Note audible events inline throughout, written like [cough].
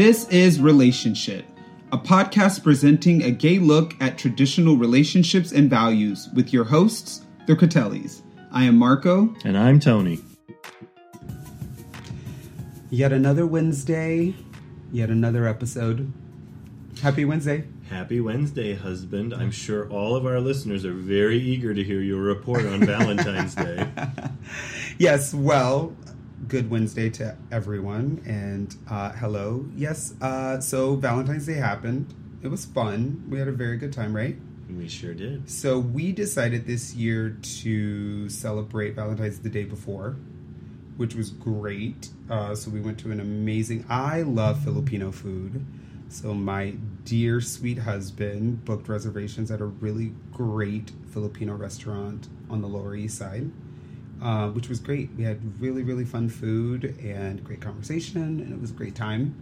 This is Relationship, a podcast presenting a gay look at traditional relationships and values with your hosts, the Critellis. I am Marko. And I'm Tony. Yet another Wednesday, yet another episode. Happy Wednesday. Happy Wednesday, husband. I'm sure all of our listeners are very eager to hear your report on Valentine's Day. [laughs] Yes, well, good Wednesday to everyone. And uh, hello. Yes, uh, so Valentine's Day happened. It was fun. We had a very good time, right? We sure did. So we decided this year to celebrate Valentine's the day before, which was great. Uh, so we went to an amazing. I love Filipino food. So my dear sweet husband booked reservations at a really great Filipino restaurant on the Lower East Side, uh, which was great. We had really really fun food and great conversation, and it was a great time.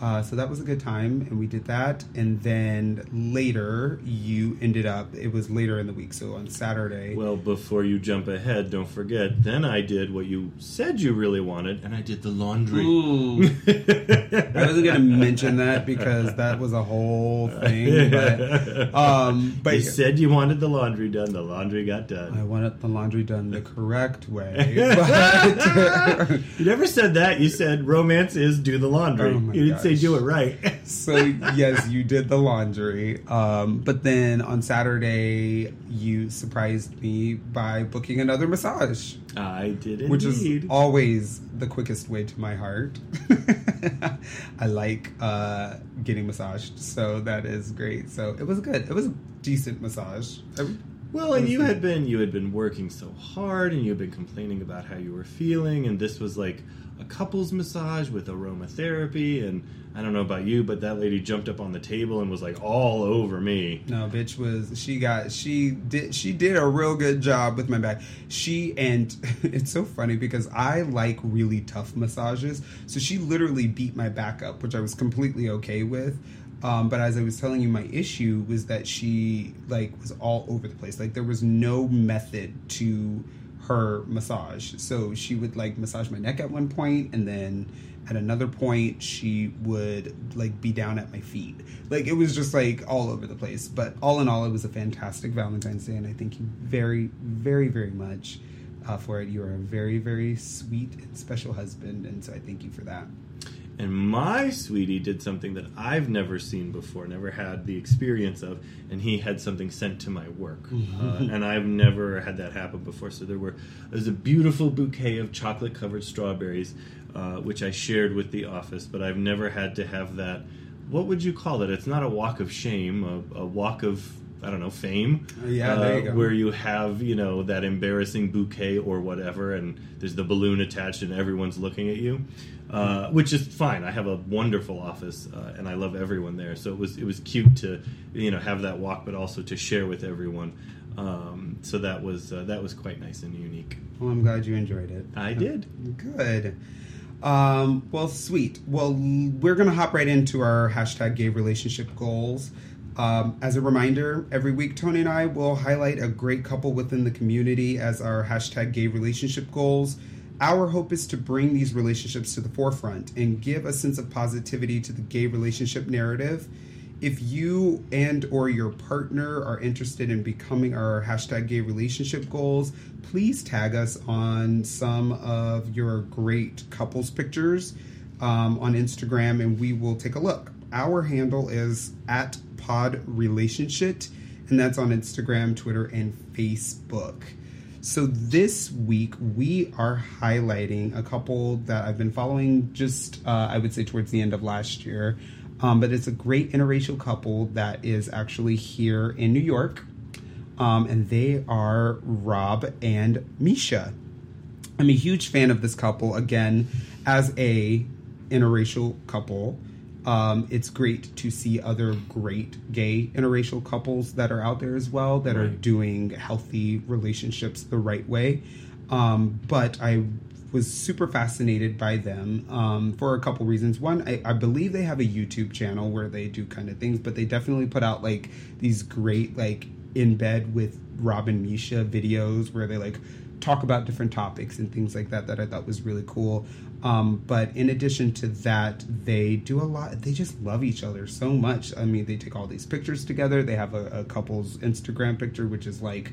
Uh, so that was a good time, and we did that. And then later, you ended up. It was later in the week, so on Saturday. Well, before you jump ahead, don't forget, then I did what you said you really wanted, and I did the laundry. Ooh. [laughs] I wasn't going to mention that because that was a whole thing. [laughs] But, um, but you said you wanted the laundry done, the laundry got done. I wanted the laundry done the correct way. [laughs] [laughs] But, you never said that. You said romance is do the laundry. Oh you didn't say do it right. So yes, you did the laundry. Um, but then on Saturday, you surprised me by booking another massage. I did indeed. which is always the quickest way to my heart. [laughs] I like uh, getting massaged, so that is great. So it was good. It was a decent massage. I- Well, and you had been you had been working so hard, and you had been complaining about how you were feeling, and this was like a couples massage with aromatherapy, and I don't know about you, but that lady jumped up on the table and was like all over me. no, bitch was she got she did she did a real good job with my back. She and [laughs] it's so funny because I like really tough massages, so she literally beat my back up, which I was completely okay with. Um, but as I was telling you, my issue was that she like was all over the place. Like there was no method to her massage. So she would like massage my neck at one point, and then at another point she would like be down at my feet. Like it was just like all over the place. But all in all, it was a fantastic Valentine's Day, and I thank you very, very, very much uh, for it. You are a very, very sweet and special husband, and so I thank you for that. And my sweetie did something that I've never seen before, never had the experience of, and he had something sent to my work, [laughs] uh, and I've never had that happen before. So there were there's a beautiful bouquet of chocolate covered strawberries, uh, which I shared with the office, but I've never had to have that. What would you call it? It's not a walk of shame, a, a walk of I don't know fame. Yeah, there you go. Where you have you know that embarrassing bouquet or whatever, and there's the balloon attached, and everyone's looking at you, uh, which is fine. I have a wonderful office, uh, and I love everyone there. So it was it was cute to you know have that walk, but also to share with everyone. Um, so that was uh, that was quite nice and unique. Well, I'm glad you enjoyed it. I did. Good. Um, well, sweet. Well, we're going to hop right into our hashtag gay relationship goals. Um, as a reminder, every week Tony and I will highlight a great couple within the community as our hashtag gay relationship goals. Our hope is to bring these relationships to the forefront and give a sense of positivity to the gay relationship narrative. If you and or your partner are interested in becoming our hashtag gay relationship goals, please tag us on some of your great couples pictures um, on Instagram and we will take a look. Our handle is at pod relationship and that's on Instagram, Twitter, and Facebook. So this week we are highlighting a couple that I've been following just uh, I would say towards the end of last year. Um, but it's a great interracial couple that is actually here in New York. Um, and they are Rob and Misha. I'm a huge fan of this couple. Again, as a interracial couple, um, it's great to see other great gay interracial couples that are out there as well that are doing healthy relationships the right way. Um, but I was super fascinated by them um, for a couple reasons. One, I, I believe they have a YouTube channel where they do kind of things, but they definitely put out like these great like in bed with Rob and Misha videos where they like talk about different topics and things like that that I thought was really cool. Um, but in addition to that, they do a lot. They just love each other so much. I mean, they take all these pictures together. They have a, a couple's Instagram picture, which is like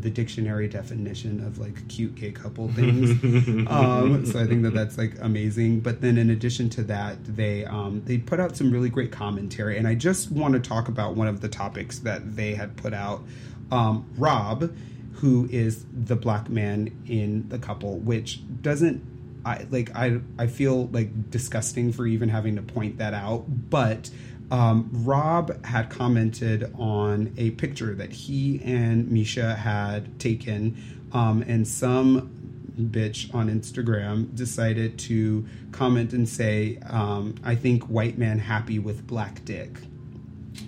the dictionary definition of like cute gay couple things. [laughs] um, so I think that that's like amazing. But then in addition to that, they um, they put out some really great commentary, and I just want to talk about one of the topics that they had put out. Um, Rob, who is the black man in the couple, which doesn't. I like I I feel like disgusting for even having to point that out, but um, Rob had commented on a picture that he and Misha had taken, um, and some bitch on Instagram decided to comment and say, um, I think white man happy with black dick.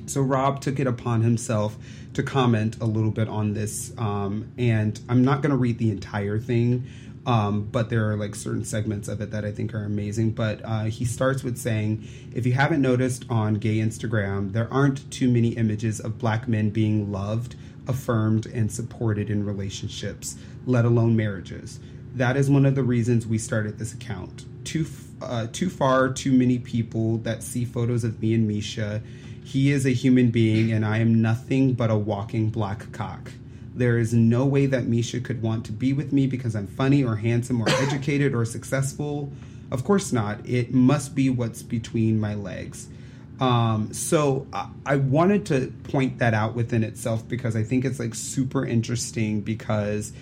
So Rob took it upon himself to comment a little bit on this, um, and I'm not going to read the entire thing um, but there are like certain segments of it that I think are amazing. But uh, he starts with saying, if you haven't noticed on gay Instagram, there aren't too many images of black men being loved, affirmed, and supported in relationships, let alone marriages. That is one of the reasons we started this account. Too, uh, too far, too many people that see photos of me and Misha. He is a human being, and I am nothing but a walking black cock. There is no way that Misha could want to be with me because I'm funny or handsome or [coughs] educated or successful. Of course not. It must be what's between my legs. Um, so I, I wanted to point that out within itself because I think it's like super interesting because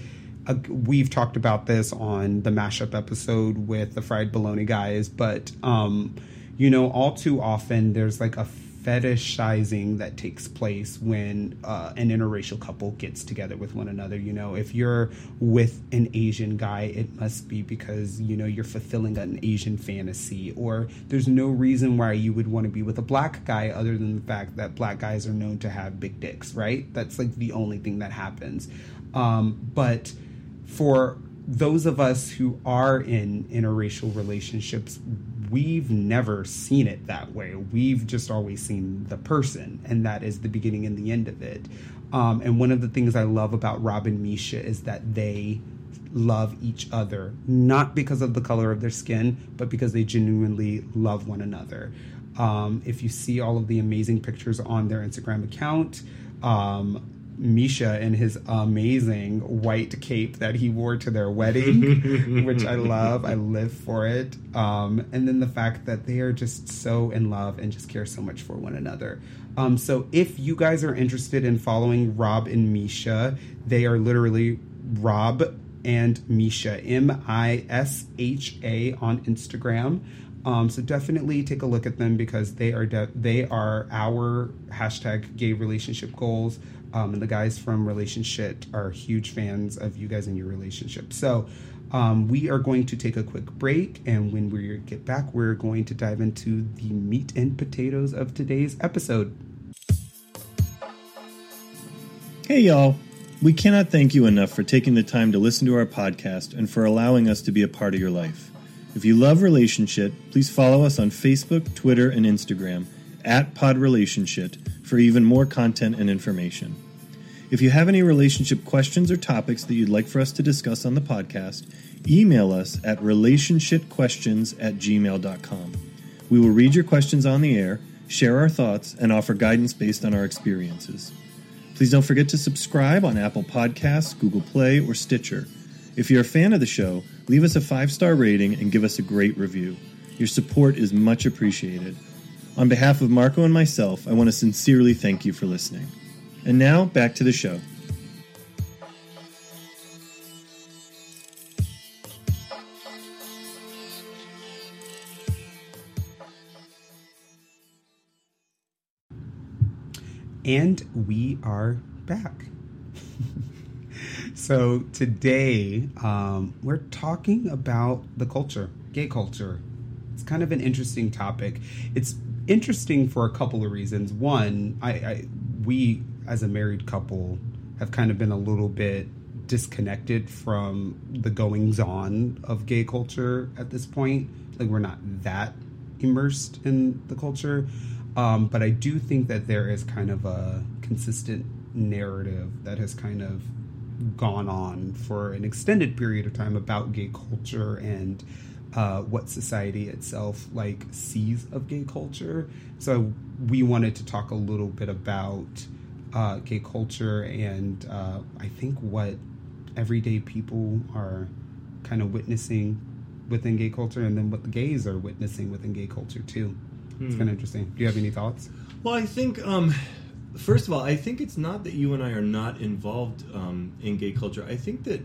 uh, we've talked about this on the mashup episode with the fried bologna guys, but um, you know, all too often there's like a fetishizing that takes place when uh, an interracial couple gets together with one another. You know, if you're with an Asian guy, it must be because, you know, you're fulfilling an Asian fantasy, or there's no reason why you would want to be with a black guy other than the fact that black guys are known to have big dicks, right? That's like the only thing that happens. Um, but for those of us who are in interracial relationships, we've never seen it that way. We've just always seen the person, and that is the beginning and the end of it. Um, and one of the things I love about Rob and Misha is that they love each other, not because of the color of their skin, but because they genuinely love one another. Um, if you see all of the amazing pictures on their Instagram account, um, Misha in his amazing white cape that he wore to their wedding, [laughs] which I love. I live for it. Um, and then the fact that they are just so in love and just care so much for one another. Um, so if you guys are interested in following Rob and Misha, they are literally Rob and Misha, M I S H A on Instagram. Um, so definitely take a look at them because they are de- they are our hashtag gay relationship goals. Um, and the guys from Relationship are huge fans of you guys and your relationship. So um, we are going to take a quick break, and when we get back, we're going to dive into the meat and potatoes of today's episode. Hey, y'all. We cannot thank you enough for taking the time to listen to our podcast and for allowing us to be a part of your life. If you love Relationship, please follow us on Facebook, Twitter, and Instagram at Pod Relationship for even more content and information. If you have any relationship questions or topics that you'd like for us to discuss on the podcast, email us at relationshipquestions at gmail.com. We will read your questions on the air, share our thoughts, and offer guidance based on our experiences. Please don't forget to subscribe on Apple Podcasts, Google Play, or Stitcher. If you're a fan of the show, leave us a five star rating and give us a great review. Your support is much appreciated. On behalf of Marko and myself, I want to sincerely thank you for listening. And now, back to the show. And we are back. [laughs] so today um, we're talking about the culture, gay culture. It's kind of an interesting topic. It's interesting for a couple of reasons. One, I, I we as a married couple have kind of been a little bit disconnected from the goings on of gay culture at this point. Like we're not that immersed in the culture. Um, but I do think that there is kind of a consistent narrative that has kind of gone on for an extended period of time about gay culture and uh, what society itself like sees of gay culture. So we wanted to talk a little bit about uh, gay culture and uh, I think what everyday people are kind of witnessing within gay culture, and then what the gays are witnessing within gay culture too. It's Hmm. kind of interesting. Do you have any thoughts? Well, I think, um, first of all, I think it's not that you and I are not involved um, in gay culture. I think that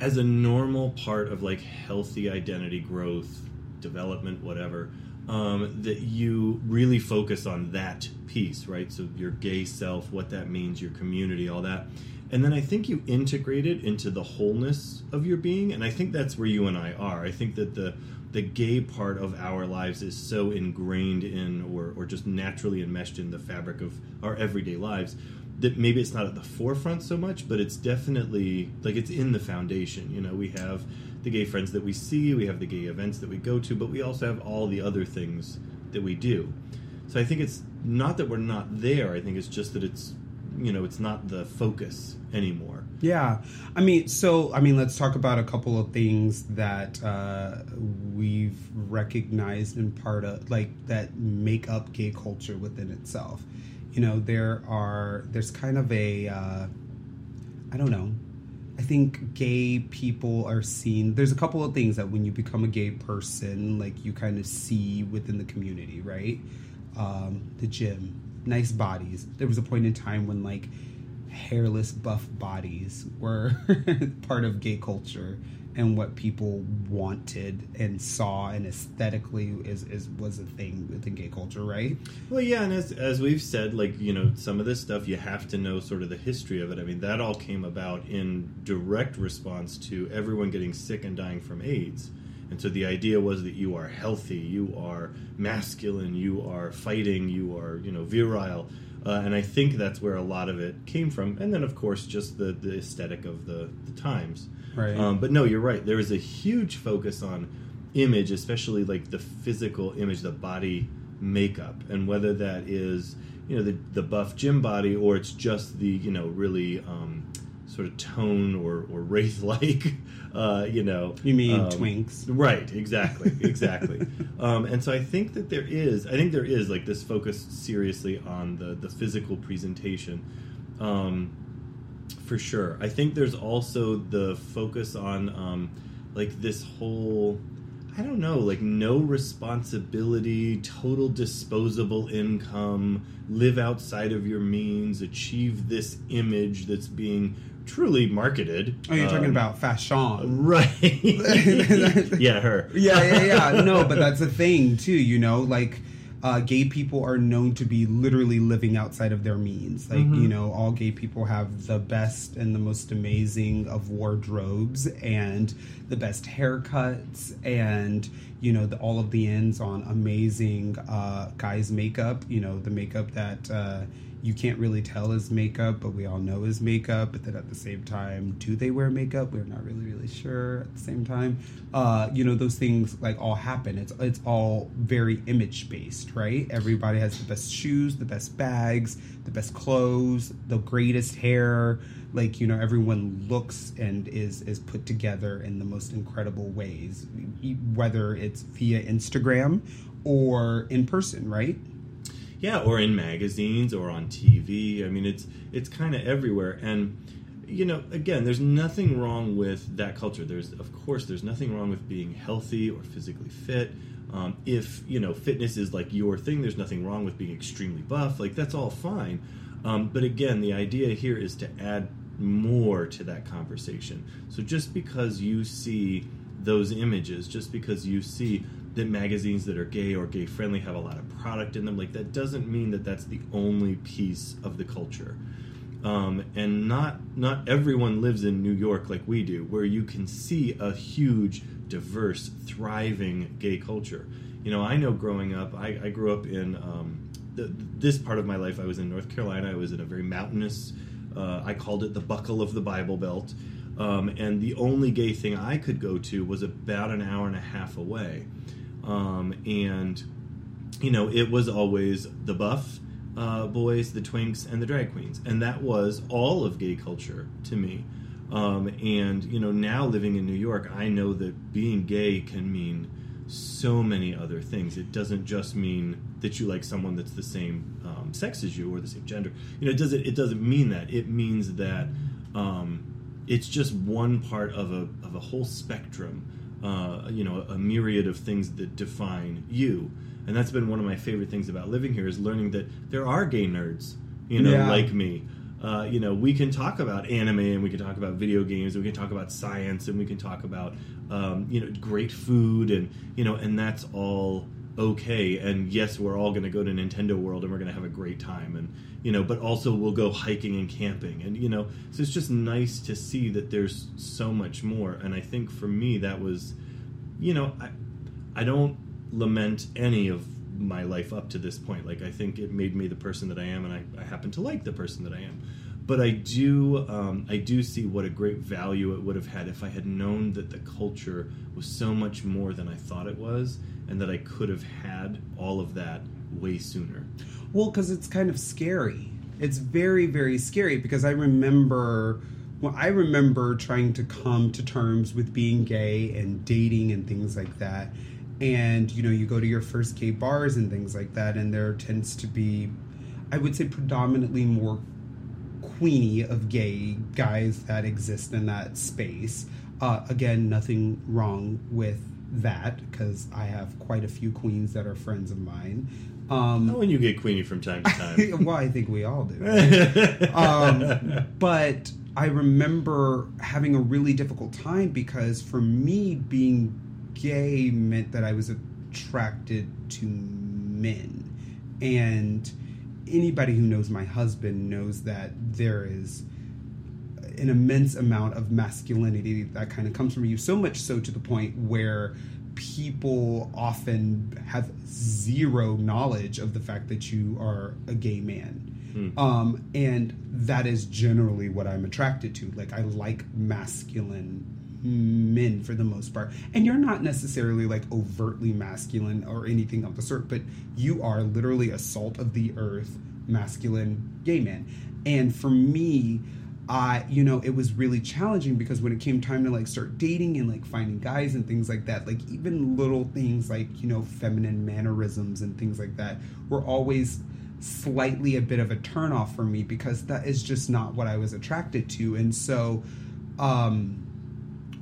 as a normal part of like healthy identity growth, development, whatever, um, that you really focus on that piece, right? So your gay self, what that means, your community, all that. And then I think you integrate it into the wholeness of your being, and I think that's where you and I are. I think that the the gay part of our lives is so ingrained in or, or just naturally enmeshed in the fabric of our everyday lives that maybe it's not at the forefront so much, but it's definitely like it's in the foundation. You know, we have the gay friends that we see, we have the gay events that we go to, but we also have all the other things that we do. So I think it's not that we're not there. I think it's just that it's you know it's not the focus anymore. Yeah, I mean, so I mean, let's talk about a couple of things that uh, we've recognized in part of like that make up gay culture within itself. You know, there are there's kind of a uh, I don't know. I think gay people are seen. There's a couple of things that when you become a gay person, like you kind of see within the community, right? Um, the gym, nice bodies. There was a point in time when like hairless buff bodies were [laughs] part of gay culture and what people wanted and saw and aesthetically is, is was a thing within gay culture right Well, yeah, and as as we've said, like you know, some of this stuff you have to know sort of the history of it. I mean, that all came about in direct response to everyone getting sick and dying from AIDS. And so the idea was that you are healthy, you are masculine, you are fighting, you are you know virile, uh, and I think that's where a lot of it came from. And then of course just the the aesthetic of the the times. Right. Um, but no, you're right. There is a huge focus on image, especially like the physical image, the body makeup, and whether that is you know the the buff gym body or it's just the you know really um, sort of tone or or wraith like [laughs] uh, you know you mean um, twinks Right, exactly, exactly. [laughs] um, and so I think that there is, I think there is like this focus seriously on the the physical presentation, um, for sure. I think there's also the focus on um, like this whole. I don't know, like no responsibility, total disposable income, live outside of your means, achieve this image that's being truly marketed. oh you're talking Um, about fashion [laughs] Right. [laughs] yeah, her. yeah yeah yeah no but [laughs] that's a thing too you know like uh, gay people are known to be literally living outside of their means like Mhm. you know all gay people have the best and the most amazing of wardrobes and the best haircuts and you know the, all of the ends on amazing uh, guys makeup you know the makeup that uh, you can't really tell is makeup but we all know is makeup but then at the same time do they wear makeup? We're not really really sure at the same time. Uh, you know those things like all happen. It's it's all very image based right? Everybody has the best shoes the best bags the best clothes the greatest hair. Like you know everyone looks and is is put together in the most incredible ways whether it's via instagram or in person right Yeah, or in magazines or on TV. I mean, it's it's kind of everywhere. And you know, again, there's nothing wrong with that culture. There's, of course, there's nothing wrong with being healthy or physically fit. Um, if you know fitness is like your thing, there's nothing wrong with being extremely buff. Like that's all fine. Um, but again, the idea here is to add more to that conversation. So just because you see those images, just because you see that magazines that are gay or gay friendly have a lot of product in them, like that doesn't mean that that's the only piece of the culture. Um, and not not everyone lives in New York like we do, where you can see a huge, diverse, thriving gay culture. You know, I know growing up, I, I grew up in um, the, this part of my life. I was in North Carolina. I was in a very mountainous. Uh, I called it the buckle of the Bible Belt. Um, and the only gay thing I could go to was about an hour and a half away. Um, and, you know, it was always the buff, uh, boys, the twinks, and the drag queens, and that was all of gay culture to me. Um, and you know, now living in New York, I know that being gay can mean so many other things. It doesn't just mean that you like someone that's the same um, sex as you or the same gender. You know, it doesn't. It doesn't mean that. It means that um, it's just one part of a of a whole spectrum. Uh, you know, a, myriad of things that define you. And that's been one of my favorite things about living here is learning that there are gay nerds, you know, Yeah. like me. Uh, you know, we can talk about anime and we can talk about video games, and we can talk about science, and we can talk about um, you know great food, and you know, and that's all okay. And yes, we're all going to go to Nintendo World and we're going to have a great time, and you know, but also we'll go hiking and camping, and you know, so it's just nice to see that there's so much more. And I think for me, that was, you know, I I don't lament any of my life up to this point. Like I think it made me the person that I am, and I, I happen to like the person that I am. But I do, um, I do see what a great value it would have had if I had known that the culture was so much more than I thought it was, and that I could have had all of that way sooner. Well, because it's kind of scary. It's very, very scary because I remember. Well, I remember trying to come to terms with being gay and dating and things like that. And, you know, you go to your first gay bars and things like that, and there tends to be, I would say, predominantly more queenie of gay guys that exist in that space. Uh, again, nothing wrong with that because I have quite a few queens that are friends of mine. Um, Oh, and you get Queenie from time to time. [laughs] well, I think we all do. [laughs] um, but I remember having a really difficult time because for me, being gay meant that I was attracted to men. And anybody who knows my husband knows that there is an immense amount of masculinity that kind of comes from you, so much so to the point where people often have zero knowledge of the fact that you are a gay man. Hmm. Um, and that is generally what I'm attracted to. Like, I like masculine men for the most part. And you're not necessarily like overtly masculine or anything of the sort, but you are literally a salt of the earth masculine gay man. And for me, I, you know, it was really challenging because when it came time to like start dating and like finding guys and things like that, like even little things like, you know, feminine mannerisms and things like that were always slightly a bit of a turnoff for me because that is just not what I was attracted to. And so, um,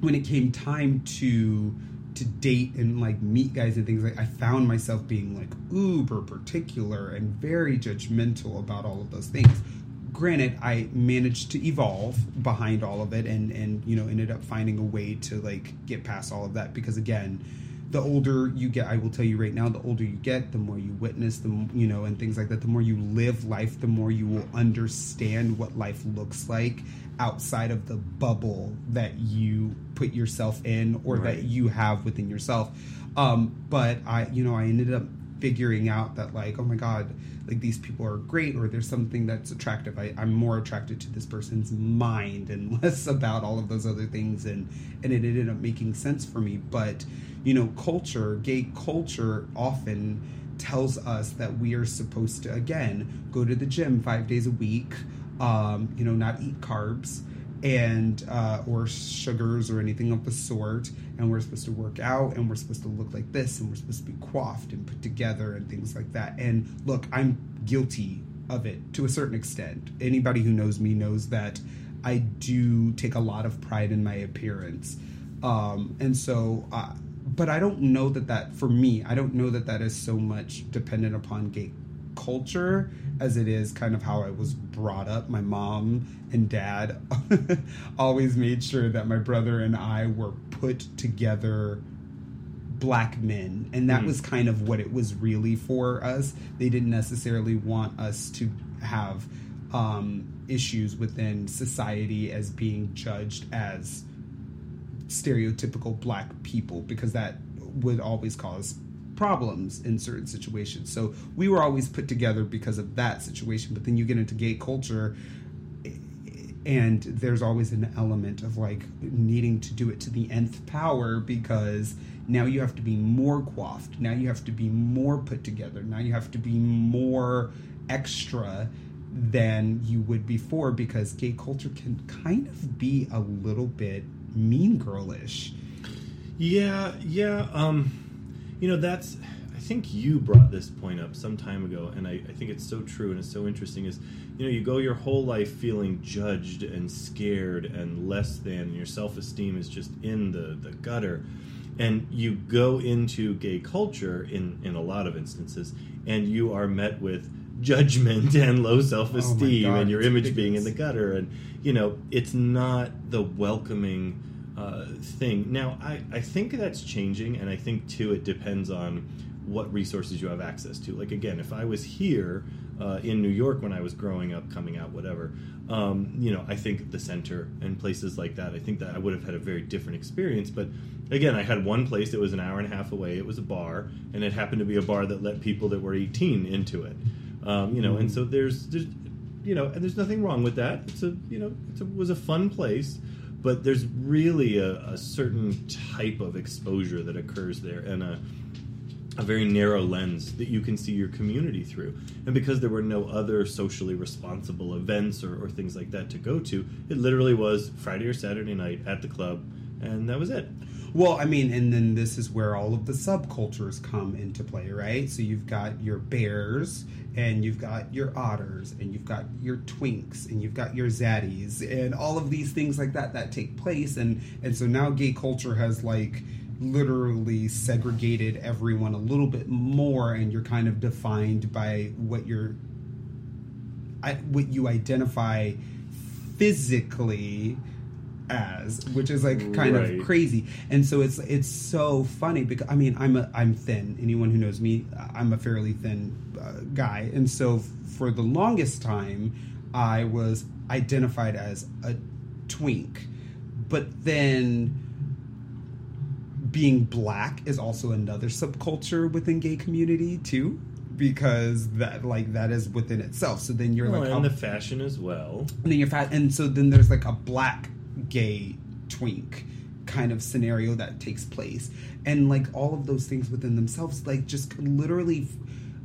when it came time to to date and like meet guys and things like I found myself being like uber particular and very judgmental about all of those things. Granted, I managed to evolve behind all of it and and you know ended up finding a way to like get past all of that because again, the older you get, I will tell you right now, the older you get, the more you witness, the you know, and things like that. The more you live life, the more you will understand what life looks like outside of the bubble that you put yourself in or Right. that you have within yourself. Um, but I, you know, I ended up figuring out that like, oh my god, like these people are great, or there's something that's attractive. I, I'm more attracted to this person's mind and [laughs] less about all of those other things, and and it ended up making sense for me. But you know, culture, gay culture, often tells us that we are supposed to again go to the gym five days a week, um, you know, not eat carbs and uh, or sugars or anything of the sort and we're supposed to work out and we're supposed to look like this and we're supposed to be coiffed and put together and things like that. And look i'm guilty of it to a certain extent. Anybody who knows me knows that i do take a lot of pride in my appearance. Um, and so uh, but i don't know that that for me i don't know that that is so much dependent upon gay culture as it is kind of how I was brought up. My mom and dad [laughs] always made sure that my brother and I were put together black men and that Mm. was kind of what it was really for us they didn't necessarily want us to have um, issues within society as being judged as stereotypical black people because that would always cause problems in certain situations. So we were always put together because of that situation. But then you get into gay culture and there's always an element of like needing to do it to the nth power because now you have to be more coiffed. Now you have to be more put together. Now you have to be more extra than you would before because gay culture can kind of be a little bit mean girlish. Yeah, yeah. Um, you know, that's. I think you brought this point up some time ago, and I, I think it's so true and it's so interesting. Is you know, you go your whole life feeling judged and scared and less than, and your self esteem is just in the the gutter, and you go into gay culture in in a lot of instances, and you are met with judgment [laughs] and low self esteem, Oh and your image being in the gutter, and you know, it's not the welcoming uh, thing. Now, I, I think that's changing, and I think too it depends on what resources you have access to. Like again, if I was here uh, in New York when I was growing up, coming out, whatever, um, you know, I think the center and places like that, I think that I would have had a very different experience. But again, I had one place that was an hour and a half away. It was a bar, and it happened to be a bar that let people that were 18 into it. Um, you know, and so there's there's you know, and there's nothing wrong with that. It's a you know, it's a, was a fun place, but there's really a, a certain type of exposure that occurs there, and a a very narrow lens that you can see your community through. And because there were no other socially responsible events or, or things like that to go to, it literally was Friday or Saturday night at the club, and that was it. Well, I mean, and then this is where all of the subcultures come into play, right? So you've got your bears, and you've got your otters, and you've got your twinks, and you've got your zaddies, and all of these things like that that take place, and and so now gay culture has like literally segregated everyone a little bit more, and you're kind of defined by what you're, what you identify physically as, which is like kind Right. of crazy. And so it's it's so funny because I mean I'm a I'm thin. Anyone who knows me, I'm a fairly thin uh, guy, and so for the longest time, I was identified as a twink, but then being black is also another subculture within gay community too because that like that is within itself so then you're like and the fashion as well. and then you're fat and so then there's like a black gay twink kind of scenario that takes place. And like all of those things within themselves like just literally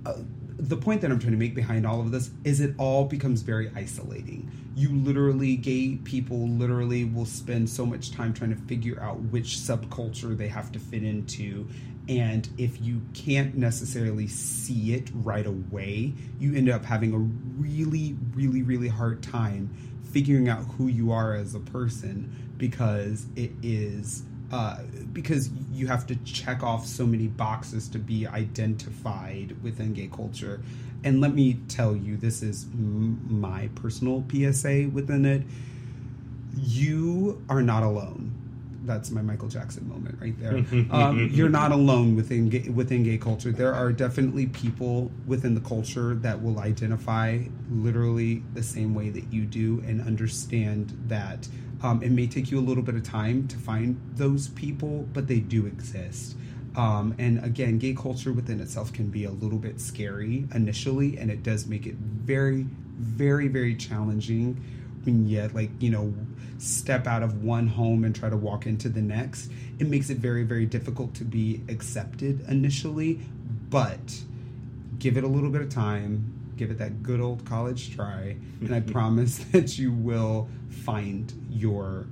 uh, the point that i'm trying to make behind all of this is it all becomes very isolating. You literally gay people literally will spend so much time trying to figure out which subculture they have to fit into. And if you can't necessarily see it right away you end up having a really really really hard time figuring out who you are as a person because it is uh, because you have to check off so many boxes to be identified within gay culture. And let me tell you this is my personal psa within it. You are not alone that's my Michael Jackson moment right there. [laughs] Um, you're not alone within gay, within gay culture. There are definitely people within the culture that will identify literally the same way that you do and understand that um, it may take you a little bit of time to find those people, but they do exist. Um, and again, gay culture within itself can be a little bit scary initially, and it does make it very, very, very challenging when you like you know step out of one home and try to walk into the next it makes it very very difficult to be accepted initially. But give it a little bit of time give it that good old college try and i [laughs] promise that you will find your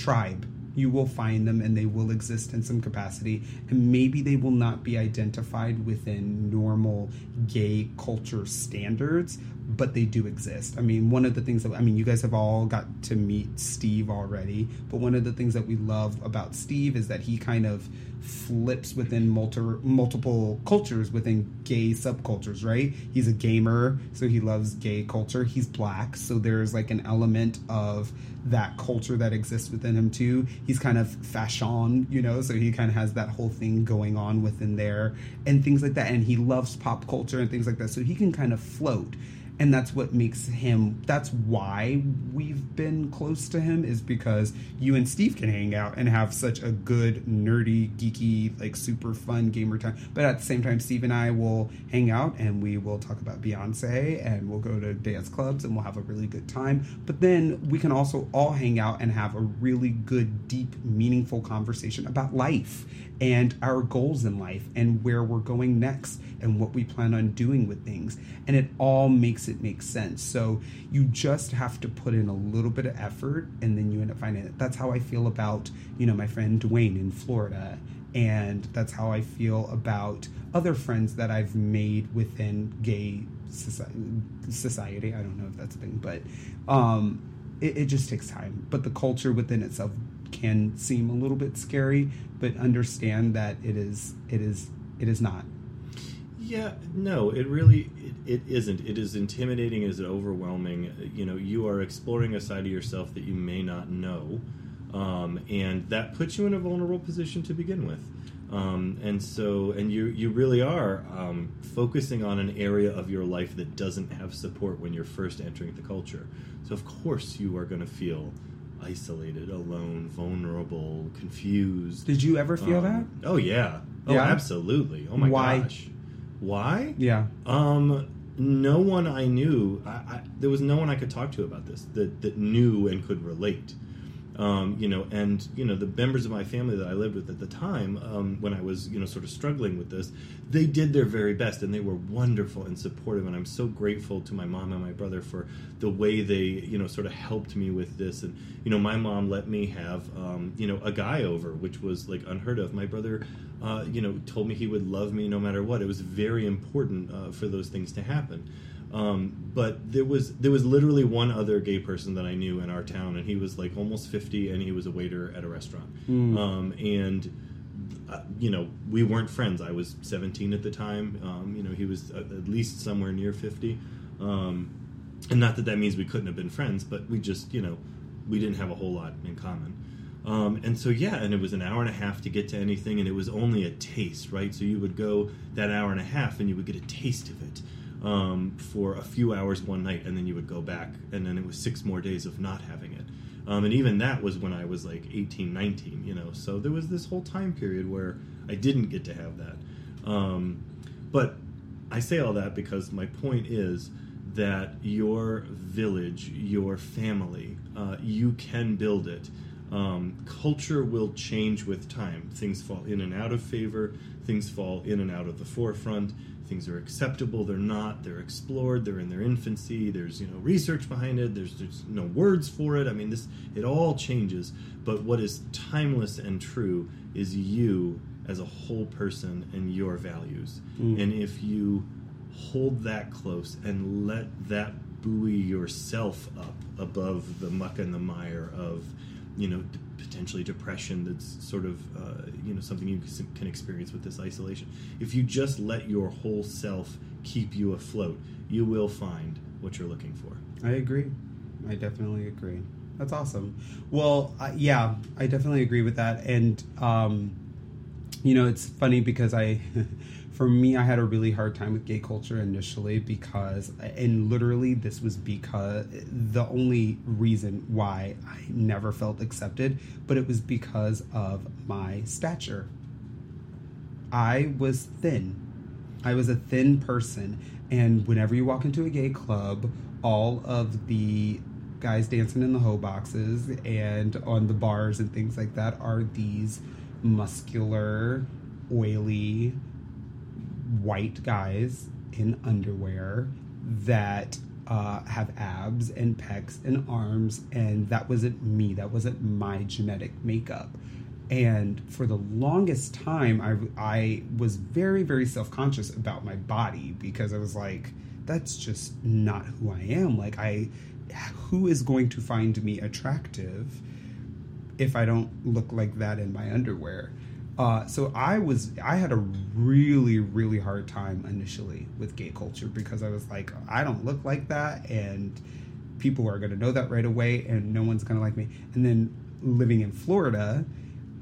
tribe. You will find them and they will exist in some capacity and maybe they will not be identified within normal gay culture standards but they do exist. I mean one of the things that i mean you guys have all got to meet steve already but one of the things that we love about steve is that he kind of flips within multi- multiple cultures within gay subcultures right? He's a gamer so he loves gay culture. He's black so there's like an element of that culture that exists within him too. He's kind of fashion you know so he kind of has that whole thing going on within there and things like that and he loves pop culture and things like that so he can kind of float and that's what makes him that's why we've been close to him is because you and steve can hang out and have such a good nerdy geeky like super fun gamer time. But at the same time steve and i will hang out and we will talk about beyonce and we'll go to dance clubs and we'll have a really good time. But then we can also all hang out and have a really good deep meaningful conversation about life and our goals in life and where we're going next and what we plan on doing with things. And it all makes it make sense. So you just have to put in a little bit of effort and then you end up finding it. That's how I feel about, you know, my friend Dwayne in Florida. And that's how I feel about other friends that I've made within gay society. I don't know if that's a thing, but um, it, it just takes time. But the culture within itself can seem a little bit scary, but understand that it is it is it is not. Yeah, no, it really it, it isn't. It is intimidating. It is overwhelming. You know, you are exploring a side of yourself that you may not know, um, and that puts you in a vulnerable position to begin with. Um, and so, and you you really are um, focusing on an area of your life that doesn't have support when you're first entering the culture. So, of course, you are going to feel isolated, alone, vulnerable, confused. Did you ever feel um, that? Oh yeah. Oh, yeah? absolutely. Oh my Why? gosh. Why? Yeah. Um, no one I knew. I, I, there was no one I could talk to about this that that knew and could relate. Um, you know, and you know the members of my family that I lived with at the time, um, when I was you know sort of struggling with this, they did their very best and they were wonderful and supportive, and I'm so grateful to my mom and my brother for the way they you know sort of helped me with this, and you know my mom let me have um, you know a guy over, which was like unheard of. My brother, uh, you know, told me he would love me no matter what. It was very important uh, for those things to happen. Um, but there was there was literally one other gay person that I knew in our town, and he was like almost fifty, and he was a waiter at a restaurant. Mm. Um, and uh, you know, we weren't friends. I was seventeen at the time. Um, you know, he was at least somewhere near fifty. Um, and not that that means we couldn't have been friends, but we just you know we didn't have a whole lot in common. Um, and so yeah, and it was an hour and a half to get to anything, and it was only a taste, right? So you would go that hour and a half, and you would get a taste of it um, for a few hours one night, and then you would go back, and then it was six more days of not having it. Um, and even that was when I was like 18, 19, you know. So there was this whole time period where I didn't get to have that. Um, but I say all that because my point is that your village, your family, uh, you can build it. Um, culture will change with time. Things fall in and out of favor, things fall in and out of the forefront things are acceptable they're not they're explored they're in their infancy there's you know research behind it there's there's no words for it. I mean this it all changes. But what is timeless and true is you as a whole person and your values. Mm. and if you hold that close and let that buoy yourself up above the muck and the mire of you know potentially depression that's sort of uh, you know something you can experience with this isolation. If you just let your whole self keep you afloat you will find what you're looking for. I agree. I definitely agree. That's awesome. Well yeah i definitely agree with that. And um, you know it's funny because i [laughs] for me, I had a really hard time with gay culture initially because, and literally, this was because the only reason why I never felt accepted, but it was because of my stature. I was thin. I was a thin person. And whenever you walk into a gay club, all of the guys dancing in the hoe boxes and on the bars and things like that are these muscular, oily, white guys in underwear that uh, have abs and pecs and arms, and that wasn't me. That wasn't my genetic makeup. And for the longest time, I, I was very, very self conscious about my body because I was like, that's just not who I am. Like, I, who is going to find me attractive if I don't look like that in my underwear? Uh, so I was I had a really really hard time initially with gay culture because I was like I don't look like that and people are going to know that right away and no one's going to like me. And then living in Florida,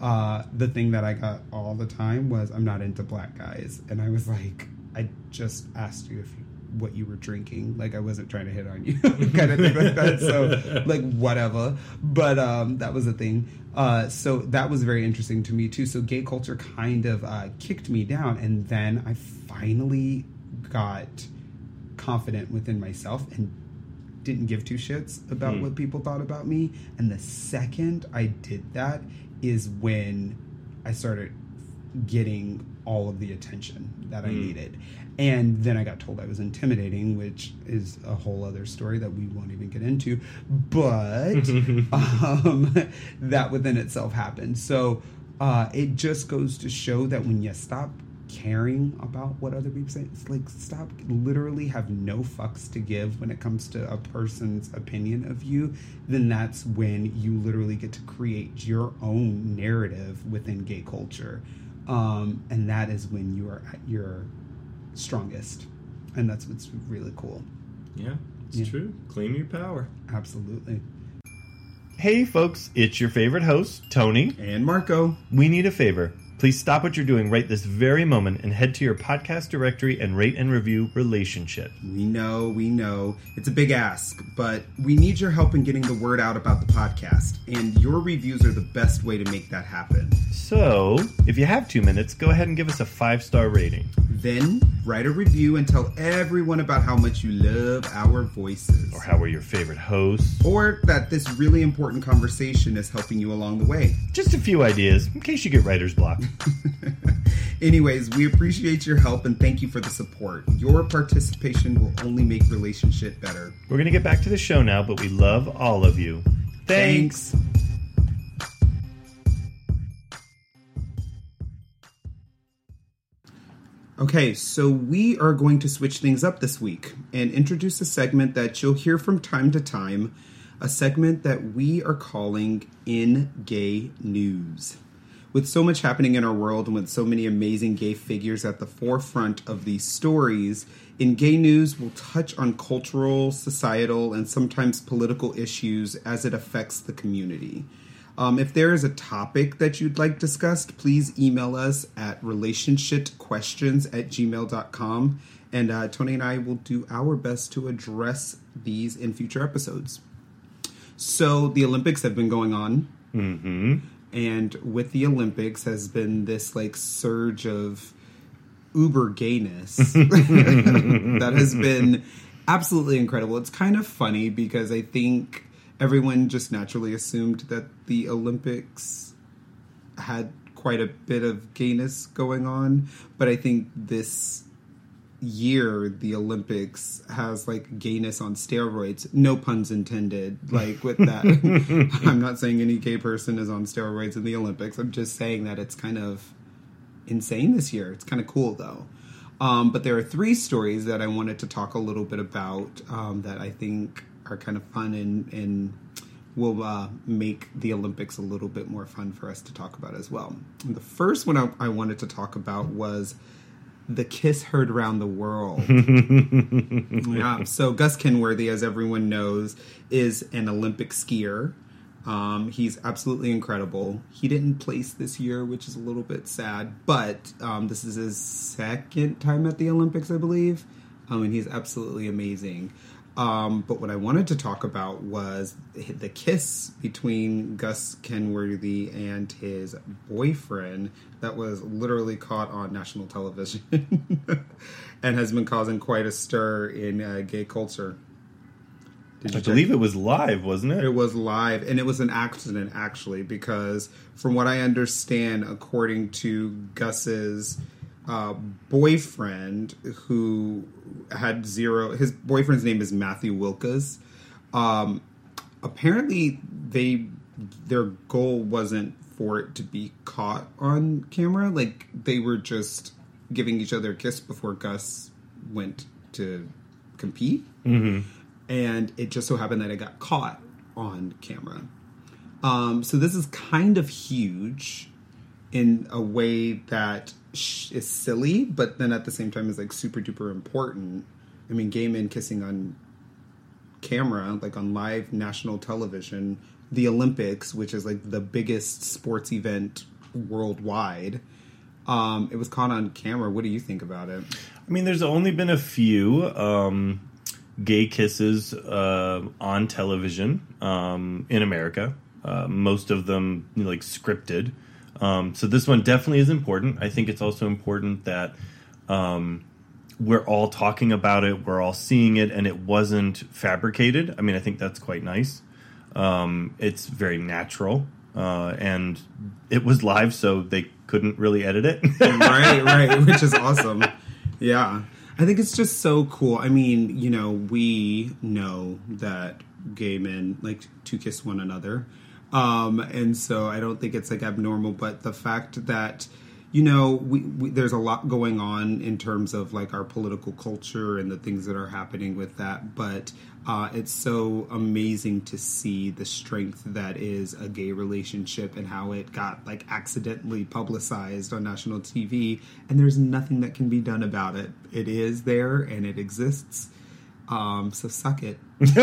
uh, the thing that I got all the time was I'm not into black guys, and I was like I just asked you if you what you were drinking. Like I wasn't trying to hit on you, [laughs] kind of thing like that. So like whatever. But um, that was a thing. Uh, so that was very interesting to me too. So gay culture kind of uh, kicked me down, and then I finally got confident within myself and didn't give two shits about Hmm. what people thought about me. And the second I did that is when I started getting all of the attention that I Hmm. needed. And then I got told I was intimidating, which is a whole other story that we won't even get into. But [laughs] um, [laughs] that within itself happened. So uh, it just goes to show that when you stop caring about what other people say, it's like stop literally have no fucks to give when it comes to a person's opinion of you, then that's when you literally get to create your own narrative within gay culture. Um, and that is when you are at your strongest. And that's what's really cool. Yeah, it's Yeah. true. Claim your power. Absolutely. Hey, folks, it's your favorite host, Tony. And Marko. We need a favor. Please stop what you're doing right this very moment and head to your podcast directory and rate and review Relationship. We know, we know. It's a big ask, but we need your help in getting the word out about the podcast, and your reviews are the best way to make that happen. So, if you have two minutes, go ahead and give us a five star rating. Then write a review and tell everyone about how much you love our voices. Or how we're your favorite hosts. Or that this really important conversation is helping you along the way. Just a few ideas in case you get writer's block. [laughs] Anyways, we appreciate your help and thank you for the support. Your participation will only make relationship better. We're going to get back to the show now, but we love all of you. Thanks. Okay, so we are going to switch things up this week and introduce a segment that you'll hear from time to time, a segment that we are calling In Gay News. With so much happening in our world and with so many amazing gay figures at the forefront of these stories, in Gay News we'll touch on cultural, societal, and sometimes political issues as it affects the community. Um, if there is a topic that you'd like discussed, please email us at relationshipquestions at gmail.com. And uh, Tony and I will do our best to address these in future episodes. So, the Olympics have been going on. Mm-hmm. And with the Olympics has been this like surge of uber gayness [laughs] that has been absolutely incredible. It's kind of funny because I think everyone just naturally assumed that the Olympics had quite a bit of gayness going on, but I think this year the Olympics has like gayness on steroids. No puns intended. Like with that, [laughs] I'm not saying any gay person is on steroids in the Olympics. I'm just saying that it's kind of insane this year. It's kind of cool though. Um, but there are three stories that I wanted to talk a little bit about um, that I think are kind of fun and, and will uh, make the Olympics a little bit more fun for us to talk about as well. And the first one I, I wanted to talk about was the kiss heard around the world. [laughs] yeah. So Gus Kenworthy, as everyone knows, is an Olympic skier. Um, he's absolutely incredible. He didn't place this year, which is a little bit sad, but um, this is his second time at the Olympics, I believe. Um, and he's absolutely amazing. Um, but what I wanted to talk about was the kiss between Gus Kenworthy and his boyfriend that was literally caught on national television [laughs] and has been causing quite a stir in uh, gay culture. Did I check? believe it was live, wasn't it? It was live, and it was an accident actually, because from what I understand, according to Gus's uh, boyfriend, who had zero, his boyfriend's name is Matthew Wilkes. Um, apparently, they their goal wasn't for it to be caught on camera. Like they were just giving each other a kiss before Gus went to compete and it just so happened that it got caught on camera. Um, so this is kind of huge in a way that is silly, but then at the same time is like super duper important. I mean, gay men kissing on camera, like on live national television, the Olympics, which is like the biggest sports event worldwide. Um, it was caught on camera. What do you think about it? I mean, there's only been a few um, gay kisses uh, on television um, in America. Uh, most of them you know, like scripted. Um, so this one definitely is important. I think it's also important that um, we're all talking about it, we're all seeing it, and it wasn't fabricated. I mean, I think that's quite nice. Um, it's very natural, uh, and it was live, so they couldn't really edit it. [laughs] right, right, which is awesome. Yeah. I think it's just so cool. I mean, you know, we know that gay men like to kiss one another. Um, and so I don't think it's like abnormal, but the fact that you know, we, we, there's a lot going on in terms of like our political culture and the things that are happening with that. But uh, it's so amazing to see the strength that is a gay relationship and how it got like accidentally publicized on national TV. And there's nothing that can be done about it. It is there and it exists. Um, so suck it. [laughs] [laughs] so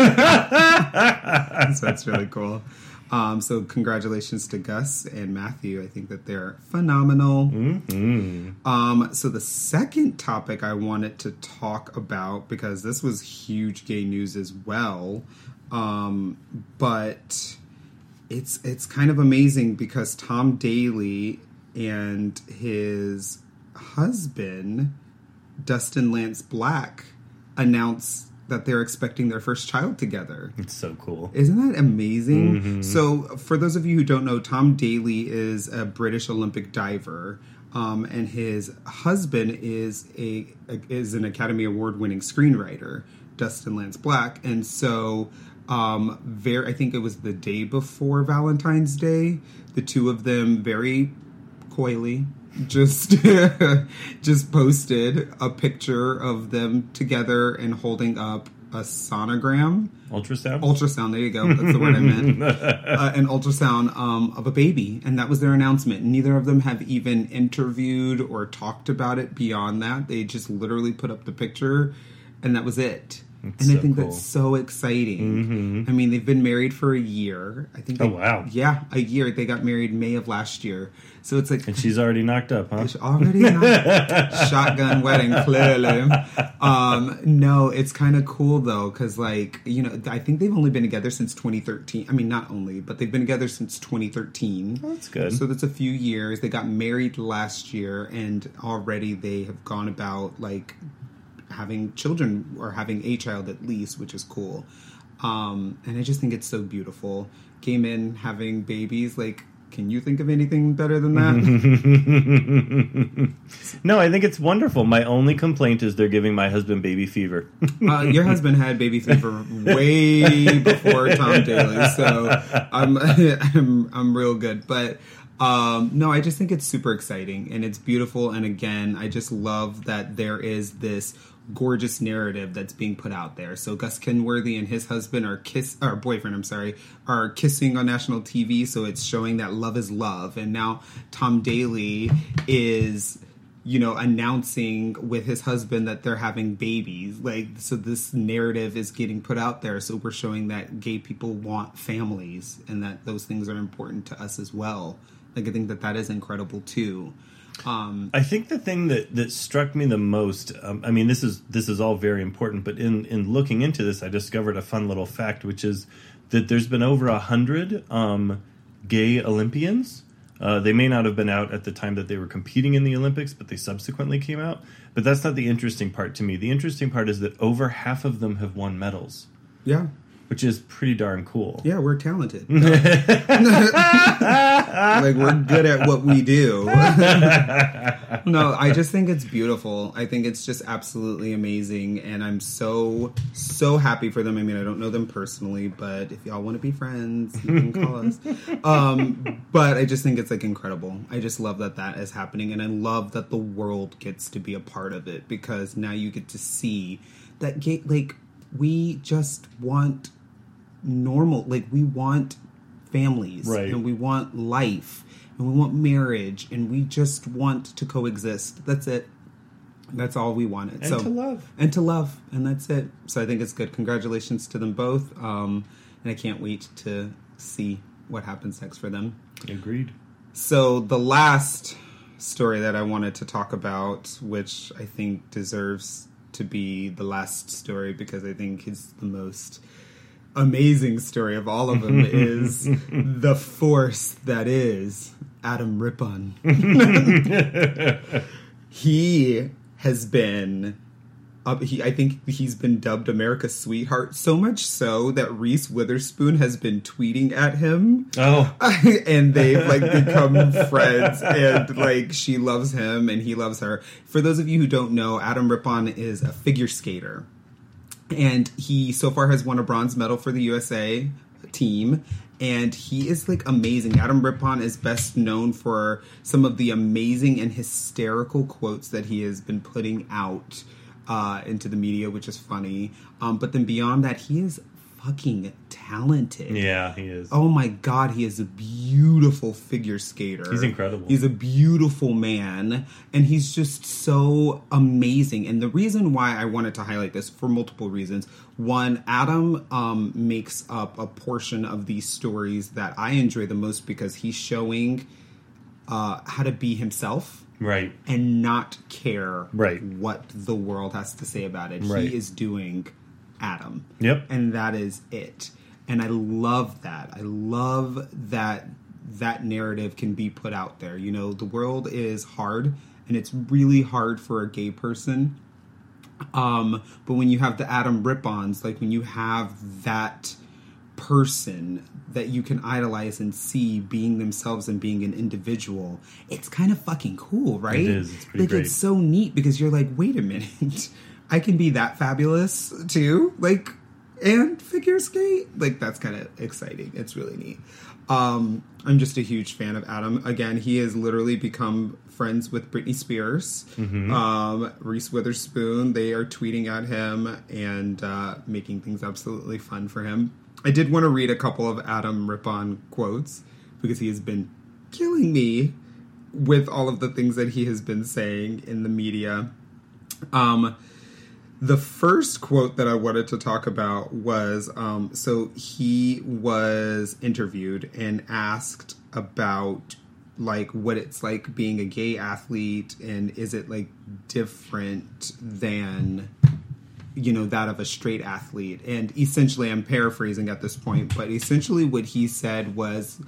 that's really cool. Um, so congratulations to Gus and Matthew. I think that they're phenomenal. Mm-hmm. Um, so the second topic I wanted to talk about because this was huge gay news as well, um, but it's it's kind of amazing because Tom Daley and his husband Dustin Lance Black announced that they're expecting their first child together. It's so cool. Isn't that amazing? Mm-hmm. So, for those of you who don't know, Tom Daley is a British Olympic diver. Um, and his husband is a, a is an Academy Award winning screenwriter, Dustin Lance Black, and so um, very I think it was the day before Valentine's Day, the two of them very coyly just [laughs] just posted a picture of them together and holding up a sonogram. Ultrasound? Ultrasound there you go. That's the word i meant. [laughs] Uh, an ultrasound um, of a baby and that was their announcement. Neither of them have even interviewed or talked about it beyond that. They just literally put up the picture and that was it and so I think cool. that's so exciting. Mm-hmm. I mean, they've been married for a year. I think. They, oh wow! Yeah, a year. They got married May of last year. So it's like, and she's already knocked up, huh? already knocked. [laughs] shotgun wedding, clearly. Um, no, it's kind of cool though, because like you know, I think they've only been together since 2013. I mean, not only, but they've been together since 2013. Oh, that's good. So that's a few years. They got married last year, and already they have gone about like having children or having a child at least, which is cool. Um, and I just think it's so beautiful. Gay men having babies, like, can you think of anything better than that? [laughs] no, I think it's wonderful. My only complaint is they're giving my husband baby fever. uh, your husband had baby fever way before Tom Daley, so I'm [laughs] I'm I'm real good. But um, no, I just think it's super exciting and it's beautiful. And again, I just love that there is this gorgeous narrative that's being put out there. So Gus Kenworthy and his husband are kiss or boyfriend, I'm sorry, are kissing on national TV. So it's showing that love is love. And now Tom Daley is you know announcing with his husband that they're having babies like so this narrative is getting put out there so we're showing that gay people want families and that those things are important to us as well like i think that that is incredible too um, I think the thing that, that struck me the most, um, I mean, this is this is all very important, but in in looking into this, I discovered a fun little fact, which is that there's been over a hundred um, gay Olympians. Uh, they may not have been out at the time that they were competing in the Olympics, but they subsequently came out. But that's not the interesting part to me. The interesting part is that over half of them have won medals. Yeah which is pretty darn cool. Yeah, we're talented. [laughs] [laughs] like we're good at what we do. [laughs] no, I just think it's beautiful. I think it's just absolutely amazing and I'm so so happy for them. I mean, I don't know them personally, but if y'all want to be friends, you can call us. Um, but I just think it's like incredible. I just love that that is happening and I love that the world gets to be a part of it because now you get to see that gay like we just want normal like we want families right. and we want life and we want marriage and we just want to coexist. That's it. That's all we wanted and so to love. and to love and that's it. So i think it's good. Congratulations to them both um, and i can't wait to see what happens next for them. Agreed. So the last story that I wanted to talk about, which I think deserves to be the last story because I think it's the most amazing story of all of them is [laughs] the force that is Adam Rippon. [laughs] he has been uh, he, I think he's been dubbed America's sweetheart so much so that Reese Witherspoon has been tweeting at him. Oh, [laughs] and they've like become friends, and like she loves him and he loves her. For those of you who don't know, Adam Rippon is a figure skater, and he so far has won a bronze medal for the USA team. And he is like amazing. Adam Rippon is best known for some of the amazing and hysterical quotes that he has been putting out uh, into the media, which is funny. Um, but then beyond that, he is fucking talented. yeah, he is. Oh my god, he is a beautiful figure skater. He's incredible. He's a beautiful man, and he's just so amazing. And the reason why I wanted to highlight this for multiple reasons. One, Adam um, makes up a portion of these stories that I enjoy the most because he's showing uh, how to be himself right. and not care Right. what the world has to say about it. Right. He is doing Adam. Yep. And that is it. And I love that. I love that that narrative can be put out there. You know, the world is hard and it's really hard for a gay person. Um, but when you have the Adam Rippons, like when you have that person that you can idolize and see being themselves and being an individual, it's kind of fucking cool, right? It is. It's pretty like great. it's so neat because you're like, wait a minute, I can be that fabulous too, like, and figure skate. Like that's kind of exciting. It's really neat. Um, I'm just a huge fan of Adam. Again, he has literally become friends with Britney Spears, Mm-hmm. um, Reese Witherspoon. They are tweeting at him and uh, making things absolutely fun for him. I did want to read a couple of Adam Rippon quotes because he has been killing me with all of the things that he has been saying in the media. Um, the first quote that I wanted to talk about was um, so he was interviewed and asked about like what it's like being a gay athlete and is it like different than you know that of a straight athlete? And essentially i'm paraphrasing at this point but essentially what he said was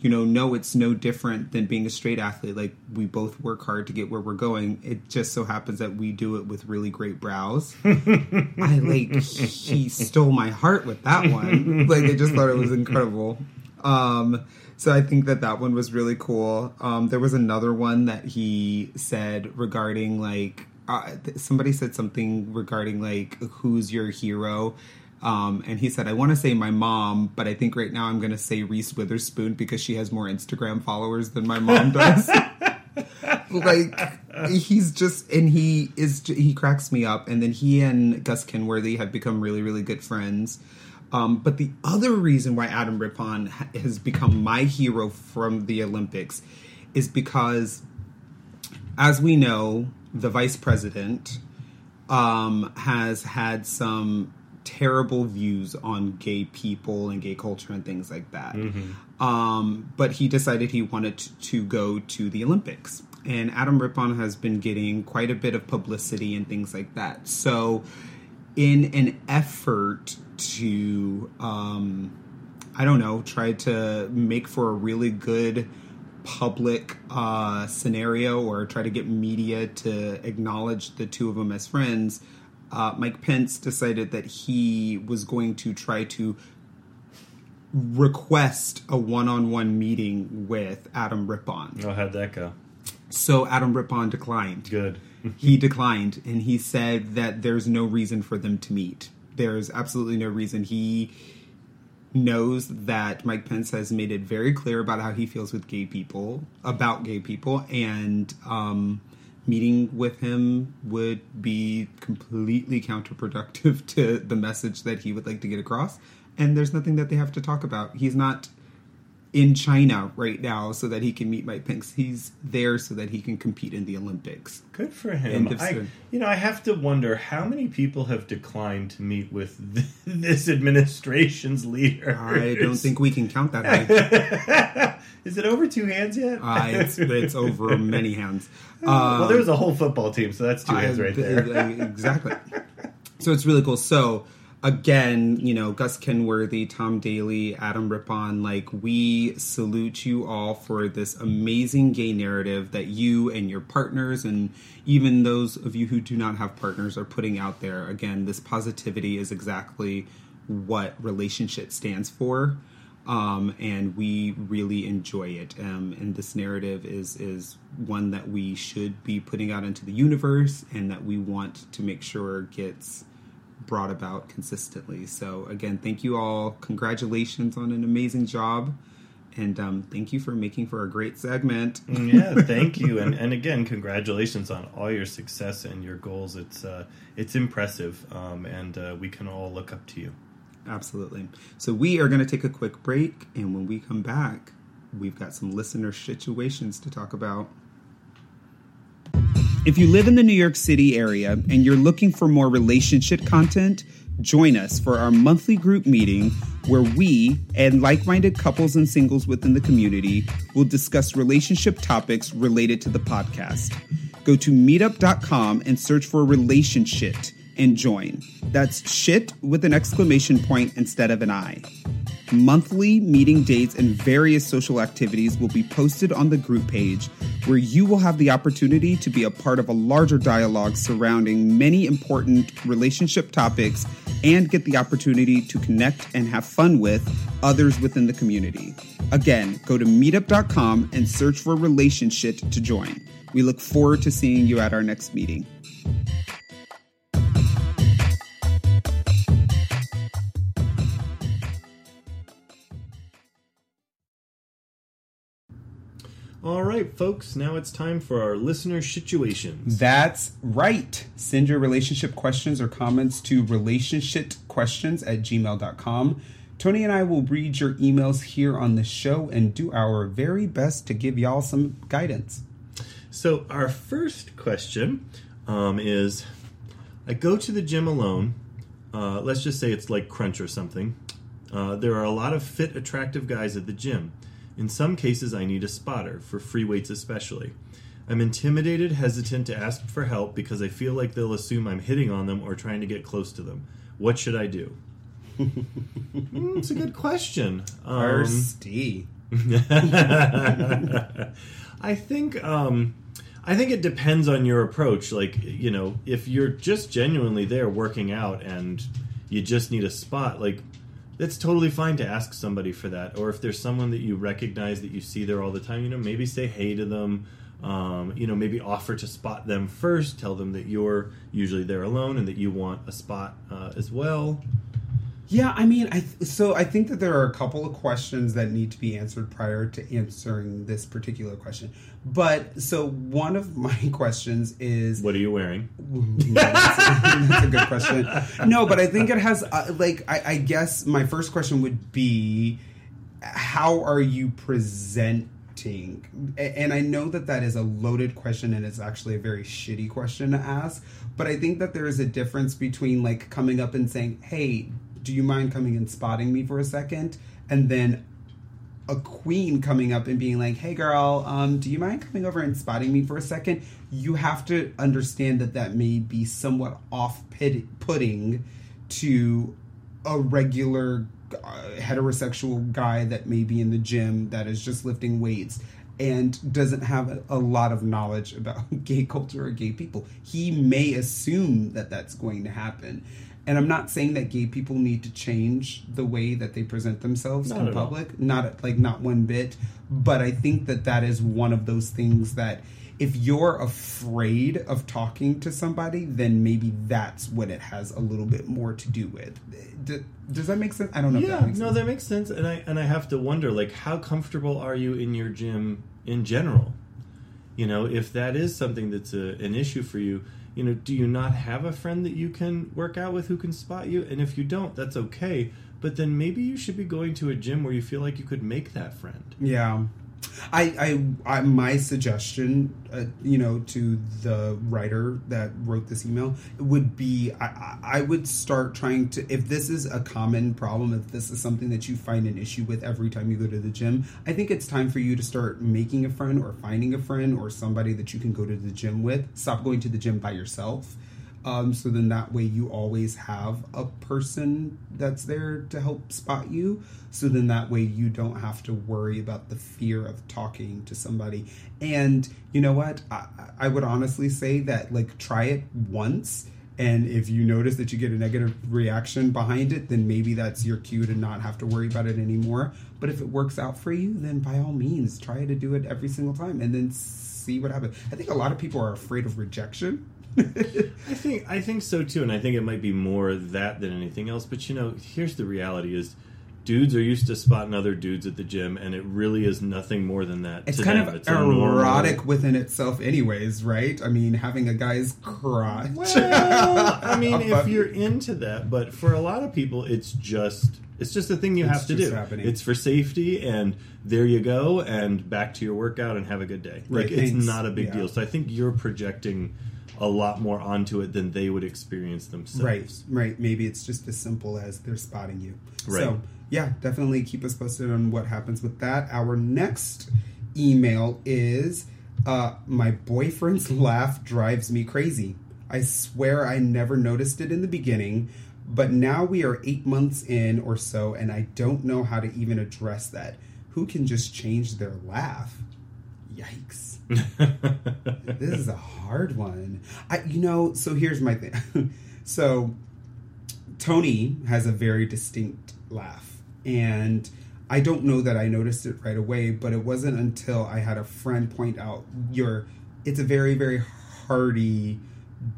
you know no it's no different than being a straight athlete. Like we both work hard to get where we're going. It just so happens that we do it with really great brows. [laughs] I like he stole my heart with that one. Like i just thought it was incredible. Um so I think that that one was really cool. Um, there was another one that he said regarding like uh, somebody said something regarding like who's your hero. Um, and he said, I want to say my mom, but I think right now I'm going to say Reese Witherspoon because she has more Instagram followers than my mom does. [laughs] like he's just and he is he cracks me up and then he and gus kenworthy have become really really good friends um, but the other reason why adam rippon has become my hero from the olympics is because as we know the vice president um, has had some terrible views on gay people and gay culture and things like that. Um, but he decided he wanted to, to go to the Olympics. And Adam Rippon has been getting quite a bit of publicity and things like that. So, in an effort to, um, I don't know, try to make for a really good public uh, scenario or try to get media to acknowledge the two of them as friends, uh, Mike Pence decided that he was going to try to request a one-on-one meeting with Adam Rippon. Oh, how'd that go? So Adam Rippon declined. Good. [laughs] he declined, and he said that there's no reason for them to meet. There's absolutely no reason. He knows that Mike Pence has made it very clear about how he feels with gay people, about gay people, and um, meeting with him would be completely counterproductive [laughs] to the message that he would like to get across. And there's nothing that they have to talk about. He's not in China right now so that he can meet Mike Pence. He's there so that he can compete in the Olympics. Good for him. I, you know, I have to wonder how many people have declined to meet with [laughs] this administration's leader. I don't think we can count that high. [laughs] Is it over two hands yet? uh, it's, it's over many hands. [laughs] well, there was a whole football team, so that's two hands right there. exactly. So it's really cool. So again, you know, Gus Kenworthy, Tom Daley, Adam Rippon, like we salute you all for this amazing gay narrative that you and your partners and even those of you who do not have partners are putting out there. Again, this positivity is exactly what relationship stands for. Um, and we really enjoy it. Um, and this narrative is is one that we should be putting out into the universe, and that we want to make sure gets brought about consistently. So again, thank you all. Congratulations on an amazing job. And um, thank you for making for a great segment. yeah, thank you, and and again, congratulations on all your success and your goals. It's uh, it's impressive, um, and uh, we can all look up to you. Absolutely. So we are going to take a quick break, and when we come back, we've got some listener situations to talk about. If you live in the New York City area and you're looking for more relationship content, join us for our monthly group meeting where we and like minded couples and singles within the community will discuss relationship topics related to the podcast. Go to meetup.com and search for relationship and join. That's shit with an exclamation point instead of an I. Monthly meeting dates and various social activities will be posted on the group page, where you will have the opportunity to be a part of a larger dialogue surrounding many important relationship topics and get the opportunity to connect and have fun with others within the community. Again, go to meetup.com and search for relationship to join. We look forward to seeing you at our next meeting. All right, folks, now it's time for our listener situations. That's right. Send your relationship questions or comments to relationshipquestions at gmail.com. Tony and I will read your emails here on the show and do our very best to give y'all some guidance. So, our first question um, is I go to the gym alone. Uh, let's just say it's like Crunch or something. Uh, there are a lot of fit, attractive guys at the gym. In some cases, I need a spotter, for free weights especially. I'm intimidated, hesitant to ask for help because I feel like they'll assume I'm hitting on them or trying to get close to them. What should I do? mm, it's a good question. Um, Thirsty. [laughs] I think um, I think it depends on your approach. Like you know, if you're just genuinely there working out and you just need a spot, like it's totally fine to ask somebody for that. Or if there's someone that you recognize that you see there all the time, you know, maybe say hey to them. Um, you know, maybe offer to spot them first. Tell them that you're usually there alone and that you want a spot uh, as well. Yeah, I mean, I th- so I think that there are a couple of questions that need to be answered prior to answering this particular question. But so one of my [laughs] questions is, what are you wearing? that's, [laughs] that's, a good question. No, but I think it has uh, like I, I guess my first question would be, how are you presenting? And I know that that is a loaded question and it's actually a very shitty question to ask. But I think that there is a difference between like coming up and saying, hey, do you mind coming and spotting me for a second? And then a queen coming up and being like, hey girl, um, do you mind coming over and spotting me for a second? You have to understand that that may be somewhat off putting to a regular uh, heterosexual guy that may be in the gym that is just lifting weights and doesn't have a, a, lot of knowledge about [laughs] gay culture or gay people. He may assume that that's going to happen. And I'm not saying that gay people need to change the way that they present themselves not in public, all. not like not one bit. But I think that that is one of those things that if you're afraid of talking to somebody, then maybe that's what it has a little bit more to do with. does that make sense? I don't know. Yeah, that no, that makes sense. And I and I have to wonder, like, how comfortable are you in your gym in general? You know, if that is something that's a, an issue for you, you know, do you not have a friend that you can work out with who can spot you? And if you don't, that's okay. but then maybe you should be going to a gym where you feel like you could make that friend. Yeah. I, I, I my suggestion, uh, you know, to the writer that wrote this email would be I, I- I would start trying to if this is a common problem, if this is something that you find an issue with every time you go to the gym, I think it's time for you to start making a friend or finding a friend or somebody that you can go to the gym with. Stop going to the gym by yourself. Um, so then that way you always have a person that's there to help spot you. So then that way you don't have to worry about the fear of talking to somebody. And you know what? I, I would honestly say that like try it once. And if you notice that you get a negative reaction behind it, then maybe that's your cue to not have to worry about it anymore. But if it works out for you, then by all means, try to do it every single time and then see what happens. I think a lot of people are afraid of rejection. I think I think so too, and I think it might be more that than anything else. But you know, here's the reality: is dudes are used to spotting other dudes at the gym, and it really is nothing more than that. It's to kind them. of It's a normal- erotic within itself, anyways, right? I mean, having a guy's crotch. Well, I mean, [laughs] if you're into that, but for a lot of people, it's just it's just a thing you It's have to do. happening. It's for safety, and there you go, and back to your workout and have a good day. Right, like it's thanks. not a big Yeah. deal. So I think you're projecting a lot more onto it than they would experience themselves. Right, right. Maybe it's just as simple as they're spotting you. Right. So, yeah, definitely keep us posted on what happens with that. Our next email is uh, My boyfriend's [laughs] laugh drives me crazy. I swear I never noticed it in the beginning, but now we are eight months in or so, and I don't know how to even address that. Who can just change their laugh? Yikes. [laughs] this is a hard one. I, you know, so here's my thing. [laughs] so Tony has a very distinct laugh, and I don't know that I noticed it right away, but it wasn't until I had a friend point out your. It's a very very hearty,